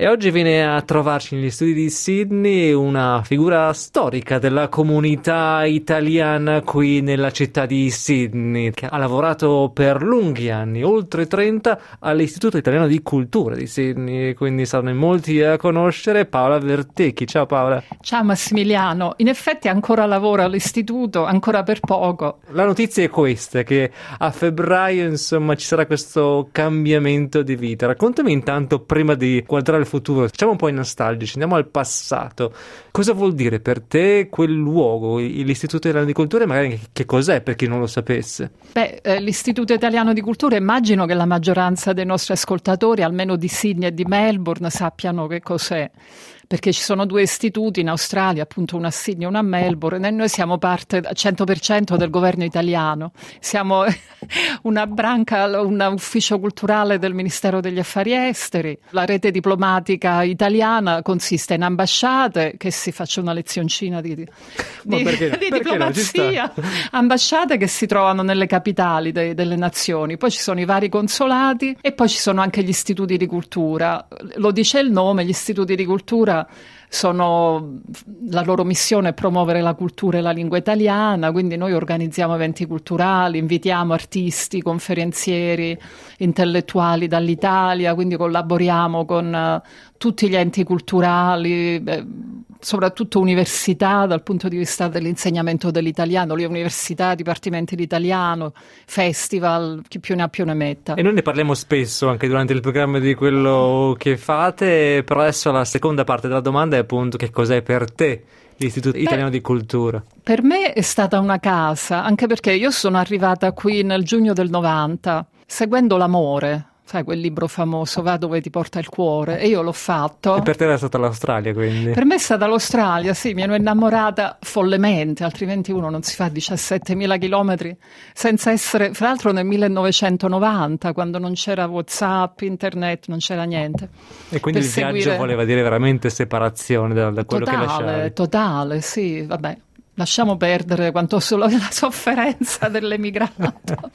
E oggi viene a trovarci negli studi di Sydney una figura storica della comunità italiana qui nella città di Sydney, che ha lavorato per lunghi anni, oltre 30, all'Istituto Italiano di Cultura di Sydney, quindi saranno in molti a conoscere Paola Vertecchi. Ciao Paola. Ciao Massimiliano, in effetti ancora lavoro all'istituto, ancora per poco. La notizia è questa, che a febbraio insomma ci sarà questo cambiamento di vita. Raccontami intanto, prima di guardare il futuro, facciamo un po' i nostalgici, andiamo al passato. Cosa vuol dire per te quel luogo, l'Istituto Italiano di Cultura e magari che cos'è per chi non lo sapesse? Beh, eh, l'Istituto Italiano di Cultura immagino che la maggioranza dei nostri ascoltatori, almeno di Sydney e di Melbourne, sappiano che cos'è perché ci sono due istituti in Australia, appunto uno a Sydney e uno a Melbourne, e noi siamo parte al 100% del governo italiano. Siamo una branca, un ufficio culturale del Ministero degli Affari Esteri. La rete diplomatica italiana consiste in ambasciate, che si faccia una lezioncina di, di, di, di diplomazia, ambasciate che si trovano nelle capitali de, delle nazioni, poi ci sono i vari consolati e poi ci sono anche gli istituti di cultura. Lo dice il nome, gli istituti di cultura sono, la loro missione è promuovere la cultura e la lingua italiana, quindi noi organizziamo eventi culturali, invitiamo artisti, conferenzieri, intellettuali dall'Italia, quindi collaboriamo con uh, tutti gli enti culturali, soprattutto università dal punto di vista dell'insegnamento dell'italiano, le università, dipartimenti di italiano, festival, chi più ne ha più ne metta. E noi ne parliamo spesso anche durante il programma di quello che fate, però adesso la seconda parte della domanda è appunto che cos'è per te l'Istituto Beh, Italiano di Cultura? Per me è stata una casa, anche perché io sono arrivata qui nel giugno del 90, seguendo l'amore sai quel libro famoso Va dove ti porta il cuore e io l'ho fatto. E per te era stata l'Australia quindi? Per me è stata l'Australia sì mi ero innamorata follemente altrimenti uno non si fa 17.000 chilometri senza essere fra l'altro nel 1990 quando non c'era whatsapp internet non c'era niente. E quindi il seguire... viaggio voleva dire veramente separazione da, da quello totale, che lasciavi. totale sì vabbè lasciamo perdere quanto solo la sofferenza dell'emigrato.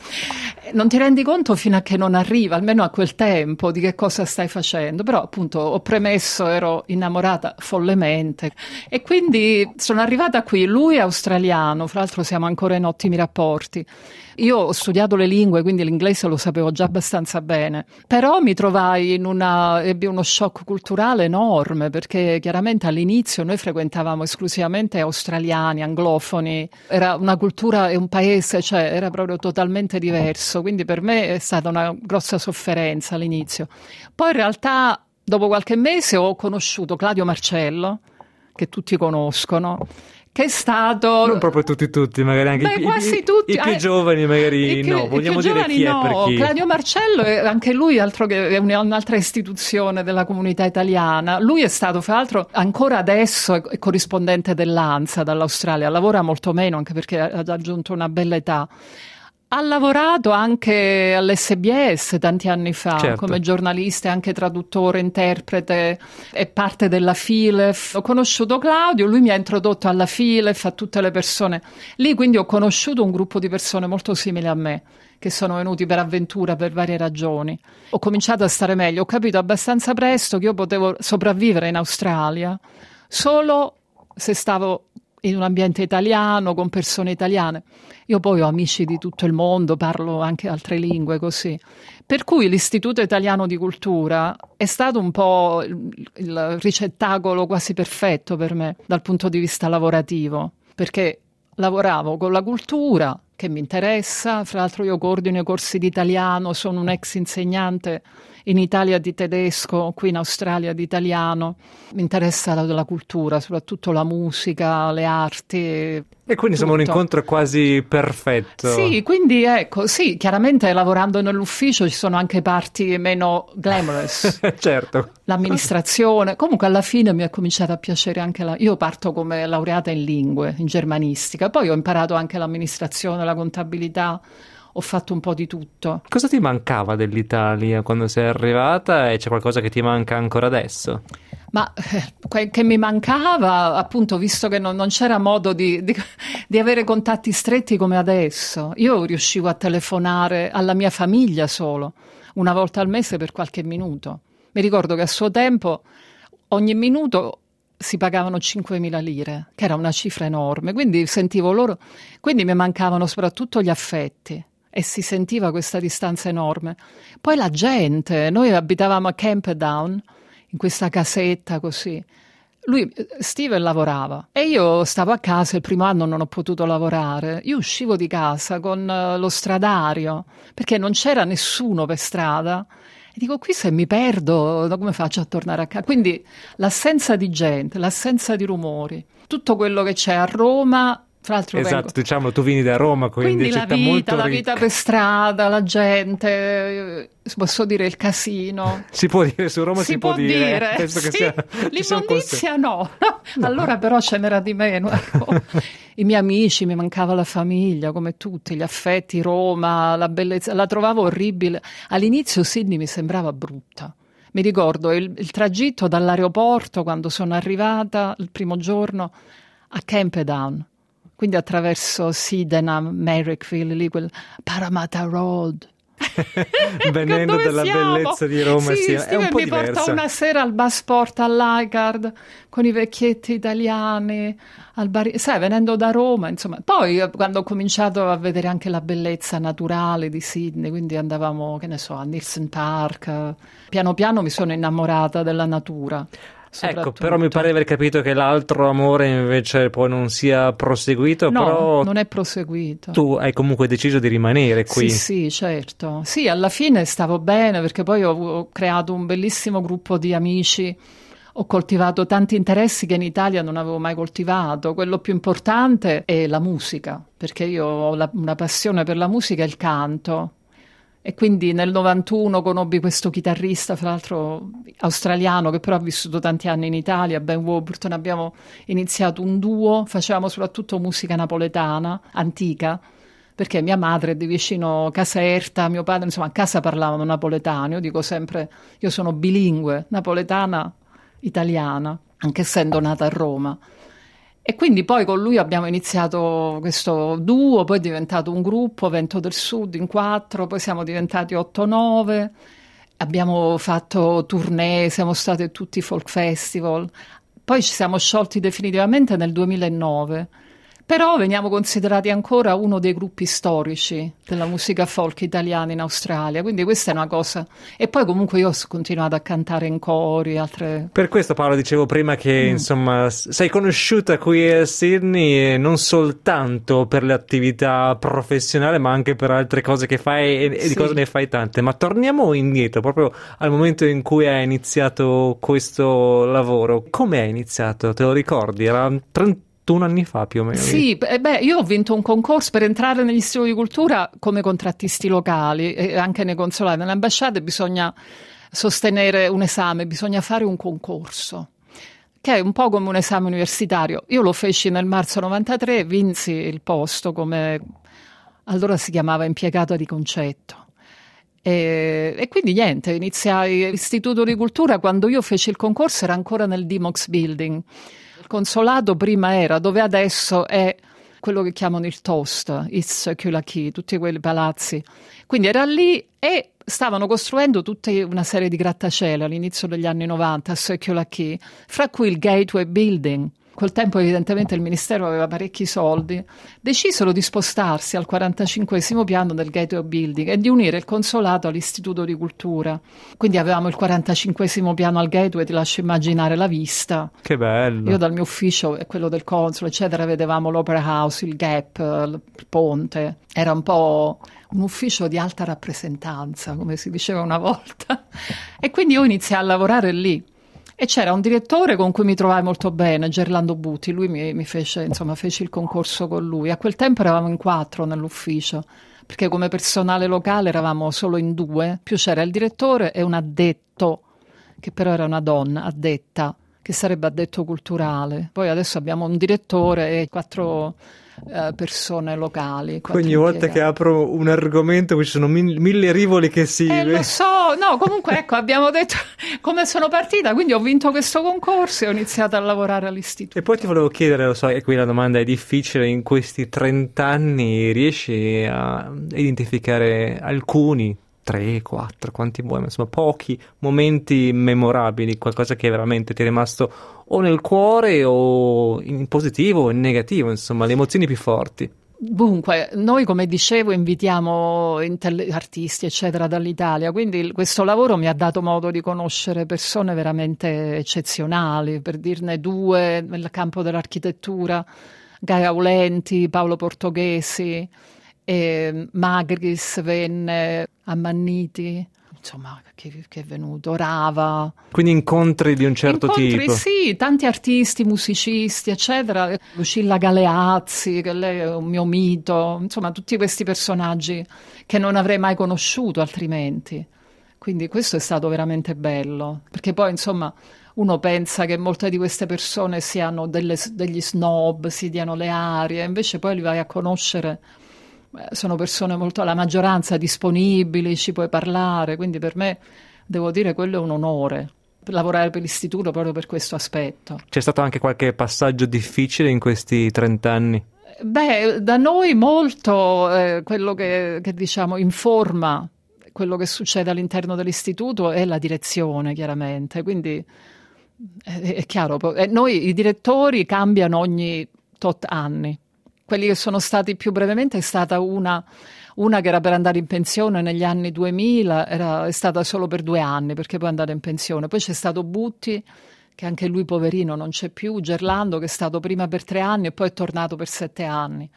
Non ti rendi conto fino a che non arriva, almeno a quel tempo, di che cosa stai facendo. Però appunto ho premesso, ero innamorata follemente e quindi sono arrivata qui. Lui è australiano, fra l'altro siamo ancora in ottimi rapporti. Io ho studiato le lingue, quindi l'inglese lo sapevo già abbastanza bene, però mi trovai in una, ebbi uno shock culturale enorme perché chiaramente all'inizio noi frequentavamo esclusivamente australiani, anglofoni, era una cultura e un paese, cioè era proprio totalmente diverso, quindi per me è stata una grossa sofferenza all'inizio. Poi in realtà dopo qualche mese ho conosciuto Claudio Marcello, che tutti conoscono, che è stato... Non proprio tutti tutti, magari anche Beh, i, quasi i, tutti. i più giovani magari più, no, vogliamo dire giovani, chi no. chi. Claudio Marcello è anche lui altro che è un'altra istituzione della comunità italiana. Lui è stato fra l'altro ancora adesso è corrispondente dell'ANSA dall'Australia, lavora molto meno anche perché ha raggiunto una bella età. Ha lavorato anche all'SBS tanti anni fa certo. come giornalista e anche traduttore, interprete, è parte della FILEF. Ho conosciuto Claudio, lui mi ha introdotto alla FILEF, a tutte le persone. Lì quindi ho conosciuto un gruppo di persone molto simili a me che sono venuti per avventura per varie ragioni. Ho cominciato a stare meglio, ho capito abbastanza presto che io potevo sopravvivere in Australia solo se stavo in un ambiente italiano, con persone italiane. Io poi ho amici di tutto il mondo, parlo anche altre lingue così. Per cui l'Istituto Italiano di Cultura è stato un po' il, ricettacolo quasi perfetto per me dal punto di vista lavorativo, perché lavoravo con la cultura che mi interessa, fra l'altro io coordino i corsi di italiano, sono un ex insegnante in Italia di tedesco, qui in Australia di italiano. Mi interessa la, la cultura, soprattutto la musica, le arti. E quindi insomma un incontro quasi perfetto. Sì, quindi ecco, sì, chiaramente lavorando nell'ufficio ci sono anche parti meno glamorous. certo. L'amministrazione, comunque alla fine mi è cominciata a piacere anche la... Io parto come laureata in lingue, in germanistica, poi ho imparato anche l'amministrazione, la contabilità, ho fatto un po' di tutto. Cosa ti mancava dell'Italia quando sei arrivata e c'è qualcosa che ti manca ancora adesso? Ma eh, che mi mancava, appunto, visto che non, non c'era modo di, di, di, avere contatti stretti come adesso. Io riuscivo a telefonare alla mia famiglia solo, una volta al mese per qualche minuto. Mi ricordo che a suo tempo ogni minuto si pagavano 5.000 lire, che era una cifra enorme, quindi sentivo loro, quindi mi mancavano soprattutto gli affetti e si sentiva questa distanza enorme. Poi la gente, noi abitavamo a Camperdown, in questa casetta così. Lui, Steven lavorava e io stavo a casa, il primo anno non ho potuto lavorare. Io uscivo di casa con uh, lo stradario perché non c'era nessuno per strada. E dico, qui se mi perdo, come faccio a tornare a casa? Quindi l'assenza di gente, l'assenza di rumori, tutto quello che c'è a Roma tra l'altro esatto, vengo... diciamo, tu vieni da Roma, quindi, quindi la vita, la vita per strada, la gente, posso dire il casino. Si può dire su Roma, si, si può, dire. dire. Penso sì, sia, l'immondizia no. no. Allora però ce n'era di meno. Ecco. I miei amici, mi mancava la famiglia, come tutti, gli affetti, Roma, la bellezza, la trovavo orribile. All'inizio Sydney mi sembrava brutta. Mi ricordo il, il tragitto dall'aeroporto quando sono arrivata il primo giorno a Camperdown quindi attraverso Sydenham, Merrickville, lì quel Parramatta Road. Venendo dalla siamo? bellezza di Roma, sì, sì è un po' mi diversa. porta una sera al Basport all'Igard con i vecchietti italiani, al bar... sai, venendo da Roma, insomma. Poi eh, quando ho cominciato a vedere anche la bellezza naturale di Sydney, quindi andavamo, che ne so, a Nielsen Park, piano piano mi sono innamorata della natura. Ecco, però mi pare di aver capito che l'altro amore invece poi non sia proseguito. No, però non è proseguito. Tu hai comunque deciso di rimanere qui. Sì, sì, certo. Sì, alla fine stavo bene perché poi ho, ho creato un bellissimo gruppo di amici ho coltivato tanti interessi che in Italia non avevo mai coltivato. Quello più importante è la musica, perché io ho la, una passione per la musica e il canto. E quindi nel 91 conobbi questo chitarrista, fra l'altro australiano, che però ha vissuto tanti anni in Italia, Ben Warburton. Abbiamo iniziato un duo, facevamo soprattutto musica napoletana, antica, perché mia madre è di vicino Caserta, mio padre, insomma, a casa parlavano napoletano. Io dico sempre, io sono bilingue, napoletana, italiana, anche essendo nata a Roma. E quindi poi con lui abbiamo iniziato questo duo, poi è diventato un gruppo, Vento del Sud in quattro, poi siamo diventati 8-9, abbiamo fatto tournée, siamo stati tutti i folk festival, poi ci siamo sciolti definitivamente nel 2009 però veniamo considerati ancora uno dei gruppi storici della musica folk italiana in Australia, quindi questa è una cosa. E poi comunque io ho continuato a cantare in cori, altre... Per questo Paolo dicevo prima che mm. insomma sei conosciuta qui a Sydney non soltanto per le attività professionali ma anche per altre cose che fai e, sì. di cosa ne fai tante. Ma torniamo indietro, proprio al momento in cui hai iniziato questo lavoro. Come hai iniziato? Te lo ricordi? Era 30 21 anni fa più o meno. Sì, beh, io ho vinto un concorso per entrare negli istituti di cultura come contrattisti locali e anche nei consolati. Nelle ambasciate bisogna sostenere un esame, bisogna fare un concorso che è un po' come un esame universitario. Io lo feci nel marzo 93, vinsi il posto come allora si chiamava impiegata di concetto. E, e, quindi niente, iniziai l'istituto di cultura quando io feci il concorso era ancora nel Dimox Building il consolato prima era dove adesso è quello che chiamano il Toast, Key, tutti quei palazzi. Quindi era lì e stavano costruendo tutta una serie di grattacieli all'inizio degli anni 90 a Key, fra cui il Gateway Building Col tempo evidentemente il Ministero aveva parecchi soldi, decisero di spostarsi al 45 piano del Gateway Building e di unire il consolato all'Istituto di Cultura. Quindi avevamo il 45 piano al Gateway, ti lascio immaginare la vista. Che bello! Io dal mio ufficio e quello del console, eccetera, vedevamo l'Opera House, il Gap, il ponte. Era un po' un ufficio di alta rappresentanza, come si diceva una volta. E quindi io iniziai a lavorare lì e c'era un direttore con cui mi trovai molto bene, Gerlando Buti, lui mi, mi fece, insomma, feci il concorso con lui. A quel tempo eravamo in quattro nell'ufficio, perché come personale locale eravamo solo in due, più c'era il direttore e un addetto, che però era una donna, addetta, che sarebbe addetto culturale. Poi adesso abbiamo un direttore e quattro eh, persone locali. Ogni volta che apro un argomento ci sono mille, mille rivoli che si... Eh, lo so, no, comunque ecco, abbiamo detto come sono partita, quindi ho vinto questo concorso e ho iniziato a lavorare all'istituto. E poi ti volevo chiedere, lo so, e qui la domanda è difficile, in questi 30 anni riesci a identificare alcuni 3, 4, quanti vuoi, ma insomma pochi momenti memorabili, qualcosa che veramente ti è rimasto o nel cuore o in positivo o in negativo, insomma le emozioni più forti. Dunque, noi come dicevo invitiamo artisti eccetera dall'Italia, quindi questo lavoro mi ha dato modo di conoscere persone veramente eccezionali, per dirne due nel campo dell'architettura, Gaia Aulenti, Paolo Portoghesi, e Magris venne, Ammanniti, insomma, che, che, è venuto, Rava. Quindi incontri di un certo incontri, tipo? Sì, tanti artisti, musicisti, eccetera. Lucilla Galeazzi, che lei è un mio mito, insomma, tutti questi personaggi che non avrei mai conosciuto altrimenti. Quindi questo è stato veramente bello, perché poi, insomma, uno pensa che molte di queste persone siano delle, degli snob, si diano le arie, invece poi li vai a conoscere sono persone molto, la maggioranza disponibili, ci puoi parlare, quindi per me devo dire quello è un onore lavorare per l'istituto proprio per questo aspetto. C'è stato anche qualche passaggio difficile in questi 30 anni? Beh, da noi molto eh, quello che, che diciamo informa quello che succede all'interno dell'istituto è la direzione, chiaramente. Quindi è, è chiaro, noi i direttori cambiano ogni tot anni quelli che sono stati più brevemente è stata una, una che era per andare in pensione negli anni 2000, era, è stata solo per due anni perché poi è andata in pensione. Poi c'è stato Butti, che anche lui poverino non c'è più, Gerlando che è stato prima per tre anni e poi è tornato per sette anni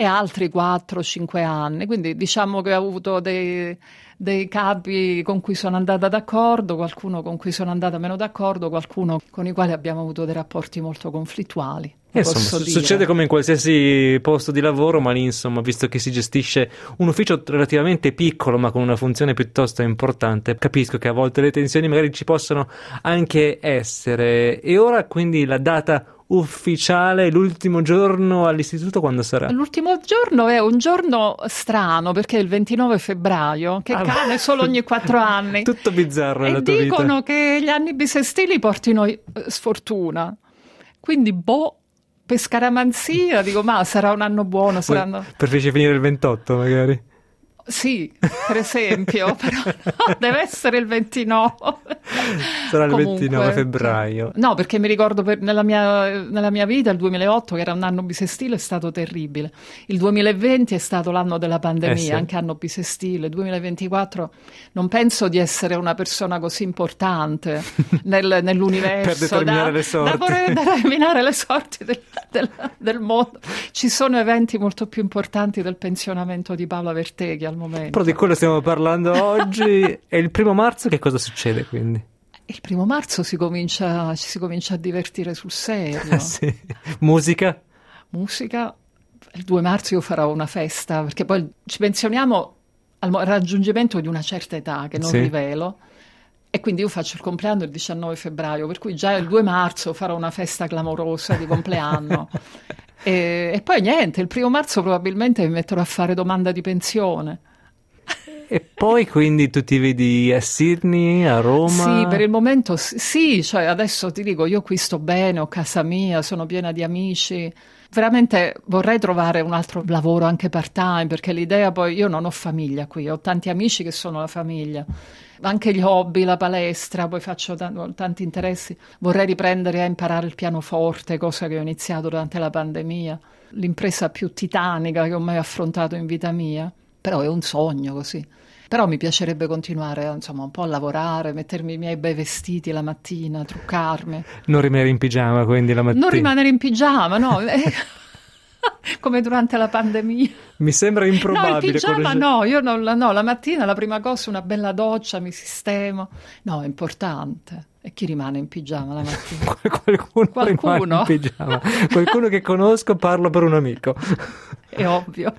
e altri 4-5 anni. Quindi diciamo che ho avuto dei, dei, capi con cui sono andata d'accordo, qualcuno con cui sono andata meno d'accordo, qualcuno con i quali abbiamo avuto dei rapporti molto conflittuali. Insomma, succede come in qualsiasi posto di lavoro, ma lì, insomma, visto che si gestisce un ufficio relativamente piccolo, ma con una funzione piuttosto importante, capisco che a volte le tensioni magari ci possono anche essere. E ora quindi la data ufficiale, l'ultimo giorno all'istituto quando sarà? L'ultimo giorno è un giorno strano perché è il 29 febbraio, che ah, cade solo ogni quattro anni. Tutto bizzarro e tua dicono vita. che gli anni bisestili portino eh, sfortuna. Quindi, boh, per scaramanzia dico, ma sarà un anno buono. Saranno... Preferisci finire il 28 magari? Sì, per esempio, però no, deve essere il 29. Sarà il Comunque, 29 febbraio. No, perché mi ricordo per, nella, mia, nella, mia, vita il 2008, che era un anno bisestile, è stato terribile. Il 2020 è stato l'anno della pandemia, eh sì. anche anno bisestile. Il 2024 non penso di essere una persona così importante nel, nell'universo per determinare da, le sorti. Da determinare le sorti del, del, del, mondo. Ci sono eventi molto più importanti del pensionamento di Paola Verteghi al momento. Però di quello stiamo parlando oggi. e il primo marzo che cosa succede quindi? Il primo marzo si comincia, ci si comincia a divertire sul serio. sì. Musica? Musica. Il 2 marzo io farò una festa perché poi ci pensioniamo al raggiungimento di una certa età che non sì. rivelo. E quindi io faccio il compleanno il 19 febbraio, per cui già il 2 marzo farò una festa clamorosa di compleanno. e, e, poi niente, il primo marzo probabilmente mi metterò a fare domanda di pensione. E poi quindi tu ti vedi a Sydney, a Roma? Sì, per il momento sì, cioè adesso ti dico, io qui sto bene, ho casa mia, sono piena di amici. Veramente vorrei trovare un altro lavoro anche part time perché l'idea poi io non ho famiglia qui, ho tanti amici che sono la famiglia. Anche gli hobby, la palestra, poi faccio t- tanti interessi. Vorrei riprendere a imparare il pianoforte, cosa che ho iniziato durante la pandemia, l'impresa più titanica che ho mai affrontato in vita mia. Però è un sogno così. Però mi piacerebbe continuare insomma, un po' a lavorare, mettermi i miei bei vestiti la mattina, truccarmi. Non rimanere in pigiama quindi la mattina? Non rimanere in pigiama, no. Come durante la pandemia. Mi sembra improbabile. No, il pigiama no, io non, no, la mattina la prima cosa una bella doccia, mi sistemo. No, è importante. E chi rimane in pigiama la mattina? Qualcuno, Qualcuno? in pigiama. Qualcuno che conosco, parlo per un amico. È ovvio.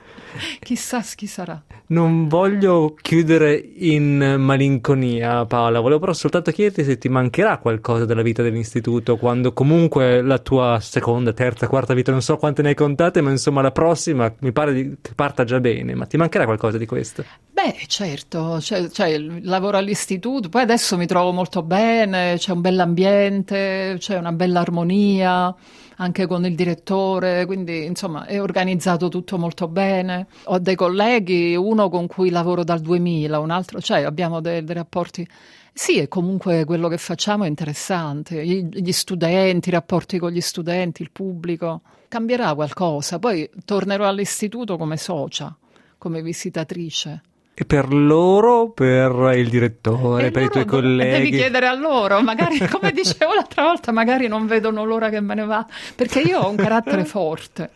Chissà chi sarà. Non voglio chiudere in malinconia, Paola. Volevo però soltanto chiederti se ti mancherà qualcosa della vita dell'istituto, quando comunque la tua seconda, terza, quarta vita, non so quante ne hai contate, ma insomma la prossima mi pare che parta già bene. Ma ti mancherà qualcosa di questo? Beh, certo, c'è il lavoro all'istituto, poi adesso mi trovo molto bene, c'è un bell'ambiente, c'è una bella armonia anche con il direttore, quindi insomma è organizzato tutto molto bene. Ho dei colleghi, uno con cui lavoro dal 2000, un altro, cioè abbiamo dei, dei rapporti. Sì, e comunque quello che facciamo è interessante, gli, gli studenti, i rapporti con gli studenti, il pubblico. Cambierà qualcosa, poi tornerò all'istituto come socia, come visitatrice. E per loro, per il direttore, E per i tuoi colleghi? Devi chiedere a loro, magari come dicevo l'altra volta, magari non vedono l'ora che me ne va, perché io ho un carattere forte.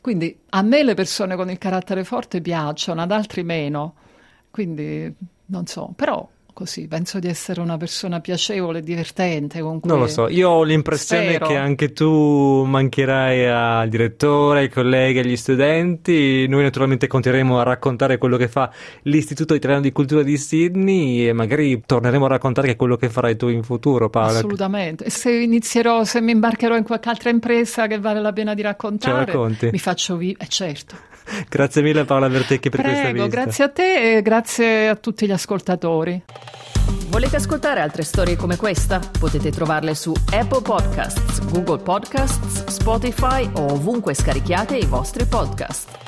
Quindi a me le persone con il carattere forte piacciono, ad altri meno. Quindi non so, però così penso di essere una persona piacevole, divertente con cui Non lo so, io ho l'impressione Spero. che anche tu mancherai al direttore, ai colleghi, agli studenti. Noi naturalmente continueremo a raccontare quello che fa l'Istituto Italiano di Cultura di Sydney e magari torneremo a raccontare quello che farai tu in futuro, Paola. Assolutamente. E se inizierò, se mi imbarcherò in qualche altra impresa che vale la pena di raccontare, mi faccio vivere. Eh, certo. Grazie mille Paola Vertecchi per questa Prego, visita. grazie a te e grazie a tutti gli ascoltatori. Volete ascoltare altre storie come questa? Potete trovarle su Apple Podcasts, Google Podcasts, Spotify o ovunque scarichiate i vostri podcast.